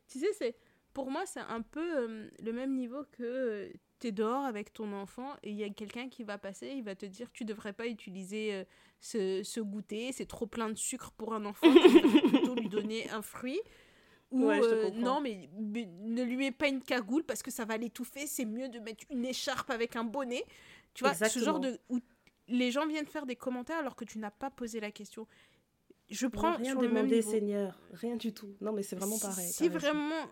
tu sais, c'est pour moi c'est un peu euh, le même niveau que euh, tu es dehors avec ton enfant et il y a quelqu'un qui va passer, il va te dire tu devrais pas utiliser euh, ce, ce, goûter, c'est trop plein de sucre pour un enfant, tu devrais plutôt lui donner un fruit. Ou euh, non, mais, ne lui mets pas une cagoule parce que ça va l'étouffer, c'est mieux de mettre une écharpe avec un bonnet. Tu vois, ce genre de. où les gens viennent faire des commentaires alors que tu n'as pas posé la question. Je prends. Rien sur demander, Seigneur. Rien du tout. Non, mais c'est vraiment pareil. Si vraiment,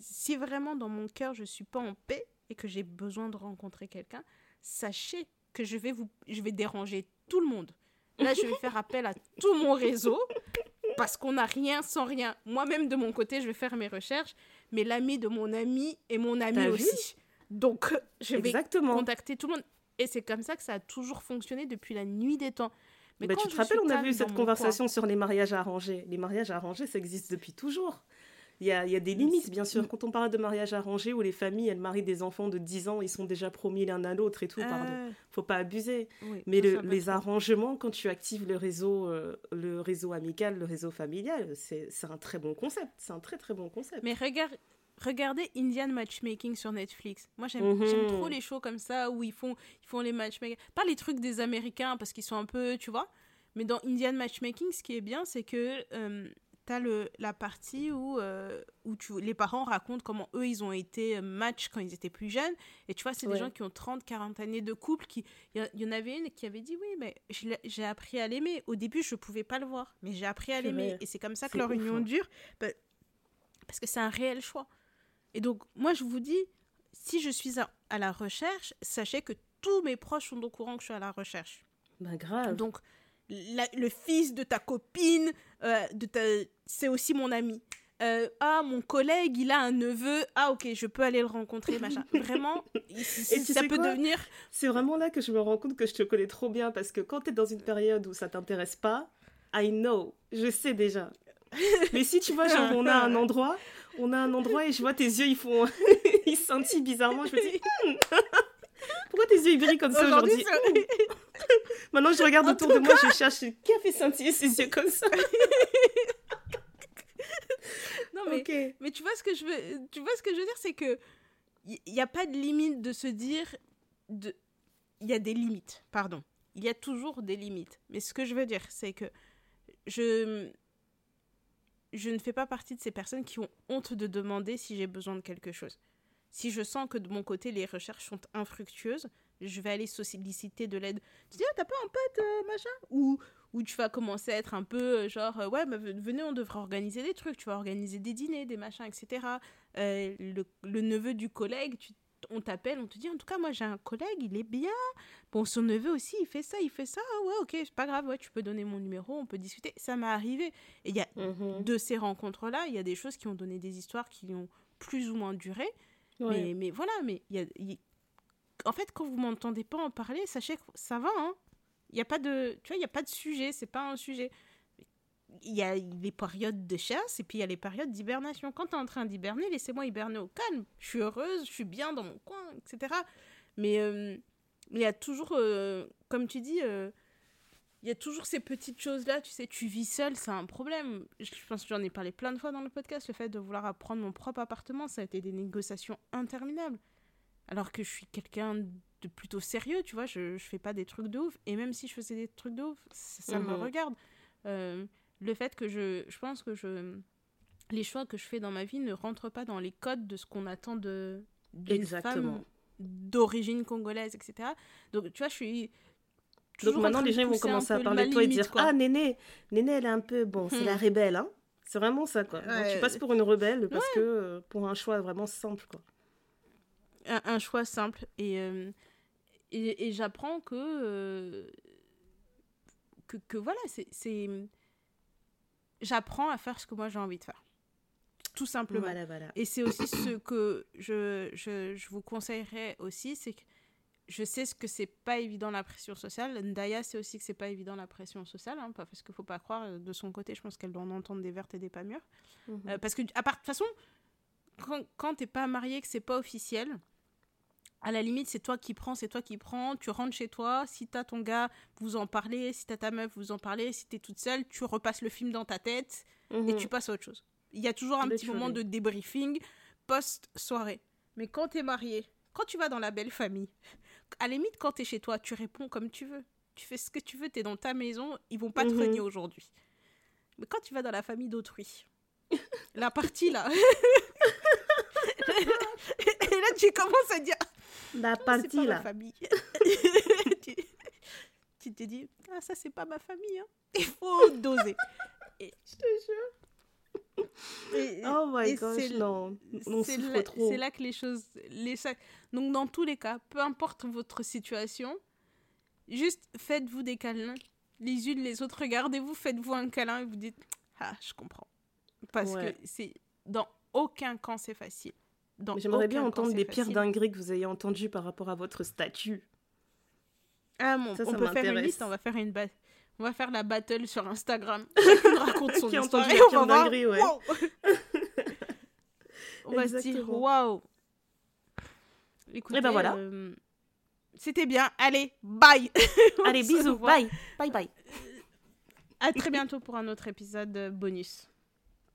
si vraiment dans mon cœur je suis pas en paix, et que j'ai besoin de rencontrer quelqu'un, sachez que je vais, vous, je vais déranger tout le monde. Là, je vais faire appel à tout mon réseau parce qu'on n'a rien sans rien. Moi-même, de mon côté, je vais faire mes recherches, mais l'ami de mon ami et mon ami aussi. Donc, je vais contacter tout le monde. Et c'est comme ça que ça a toujours fonctionné depuis la nuit des temps. Mais bah, tu te rappelles, on a vu cette conversation sur les mariages arrangés. Les mariages arrangés, ça existe depuis toujours. Il y a, y a, des limites, bien sûr. Quand on parle de mariage arrangé, où les familles, elles marient des enfants de 10 ans, ils sont déjà promis l'un à l'autre et tout, pardon. Euh. Faut pas abuser. Mais les arrangements, quand tu actives le réseau, euh, le réseau amical, le réseau familial, c'est un très bon concept. C'est un très très bon concept. Mais regarde, regardez Indian Matchmaking sur Netflix. Moi, j'aime mhm. trop les shows comme ça où ils font, ils font les matchmaking. Pas les trucs des Américains parce qu'ils sont un peu, tu vois. Mais dans Indian Matchmaking, ce qui est bien, c'est que euh, T'as le, la partie où, euh, où tu, les parents racontent comment eux, ils ont été match quand ils étaient plus jeunes. Et tu vois, c'est des gens qui ont 30, 40 années de couple. Il y, y, en avait une qui avait dit Oui, mais j'ai appris à l'aimer. Au début, je pouvais pas le voir, mais j'ai appris à l'aimer. Et c'est comme ça que leur union hein. dure. Bah, parce que c'est un réel choix. Et donc, moi, je vous dis si je suis à, à la recherche, sachez que tous mes proches sont au courant que je suis à la recherche. Bah, grave. Donc, le fils de ta copine, euh, de ta... c'est aussi mon ami. euh, ah mon collègue il a un neveu ah ok je peux aller le rencontrer machin vraiment et ça peut devenir c'est vraiment là que je me rends compte que je te connais trop bien parce que quand tu es dans une période où ça t'intéresse pas I know je sais déjà mais si tu vois genre on a un endroit on a un endroit et je vois tes yeux ils font ils scintillent bizarrement je me dis hmm. Pourquoi tes yeux brillent comme ça aujourd'hui hmm. maintenant je regarde autour de moi je cherche qui a fait scintiller ses yeux comme ça? Non, mais, mais tu vois ce que je veux, tu vois ce que je veux dire, c'est que il n'y a pas de limite de se dire de il y a des limites, pardon. Il y a toujours des limites. Mais ce que je veux dire, c'est que je je ne fais pas partie de ces personnes qui ont honte de demander si j'ai besoin de quelque chose. Si je sens que de mon côté les recherches sont infructueuses, je vais aller solliciter de l'aide. Tu dis, ah, t'as pas un pote, euh, machin? Ou où tu vas commencer à être un peu euh, genre, euh, ouais, venez, on devrait organiser des trucs, tu vas organiser des dîners, des machins, etc. Euh, le, neveu du collègue, tu, on t'appelle, on te dit, en tout cas, moi j'ai un collègue, il est bien. Bon, son neveu aussi, il fait ça, il fait ça. Ah ouais, ok, c'est pas grave, ouais, tu peux donner mon numéro, on peut discuter. Ça m'est arrivé. Et il y a mhm. de ces rencontres-là, il y a des choses qui ont donné des histoires qui ont plus ou moins duré. Mais, mais voilà, mais il y a, en fait, quand vous m'entendez pas en parler, sachez que ça va, hein. Il y a pas de, tu vois, il y a pas de sujet, c'est pas un sujet. Il y a les périodes de chasse et puis il y a les périodes d'hibernation. Quand tu es en train d'hiberner, laissez-moi hiberner au calme. Je suis heureuse, je suis bien dans mon coin, etc. Mais euh, il y a toujours, euh, comme tu dis, euh, il y a toujours ces petites choses-là. Tu sais, tu vis seul, c'est un problème. Je pense que j'en ai parlé plein de fois dans le podcast. Le fait de vouloir apprendre mon propre appartement, ça a été des négociations interminables. Alors que je suis quelqu'un plutôt sérieux, tu vois, je, je fais pas des trucs de ouf. Et même si je faisais des trucs de ouf, ça, me mhm. regarde. Euh, le fait que je, je pense que je, les choix que je fais dans ma vie ne rentrent pas dans les codes de ce qu'on attend de d'une femme d'origine congolaise, etc. Donc, tu vois, je suis donc maintenant, les gens vont commencer à parler de toi et dire Ah, Néné, Néné, elle est un peu. Bon, c'est la hmm. rébelle, hein. C'est vraiment ça, quoi. tu passes pour une rebelle parce que euh, pour un choix vraiment simple, quoi. Un, choix simple. Et, euh, et, j'apprends que, euh, que, que, voilà, c'est. J'apprends à faire ce que moi j'ai envie de faire. Tout simplement. Et c'est aussi ce que je, je, je vous conseillerais aussi, c'est que je sais ce que c'est pas évident la pression sociale. Ndaya sait aussi que c'est pas évident la pression sociale, hein, parce qu'il faut pas croire euh, de son côté, je pense qu'elle doit en entendre des vertes et des pas mûres. Mhm. Euh, parce que, à part, de toute façon, quand, quand t'es pas marié, que c'est pas officiel, à la limite, c'est toi qui prends, c'est toi qui prends. Tu rentres chez toi. Si t'as ton gars, vous en parlez. Si t'as ta meuf, vous en parlez. Si t'es toute seule, tu repasses le film dans ta tête et mhm. tu passes à autre chose. Il y a toujours un petit moment de débriefing post-soirée. Mais quand t'es marié, quand tu vas dans la belle famille, à la limite, quand t'es chez toi, tu réponds comme tu veux. Tu fais ce que tu veux, t'es dans ta maison, ils vont pas te mhm. renier aujourd'hui. Mais quand tu vas dans la famille d'autrui, la partie là. et là, tu commences à dire la partie là. famille. tu, te dis, ah, ça, c'est pas ma famille. Hein. Il faut doser. Et, je te jure. oh my gosh, non. C'est là, là que les choses. Les... Donc, dans tous les cas, peu importe votre situation, juste faites-vous des câlins. Les unes, les autres, regardez-vous, faites-vous un câlin et vous dites Ah, je comprends. Parce que c'est dans aucun camp c'est facile. J'aimerais bien entendre les pires dingueries que vous ayez entendues par rapport à votre statut. Ah bon, on peut faire une liste, on va faire une on va faire la battle sur Instagram. Raconte son histoire et on va dinguerie, ouais. on va se dire waouh. Écoutez, et ben voilà. Euh, c'était bien. Allez, bye. Allez, bisous. Bye. Bye bye. À très bientôt pour un autre épisode bonus.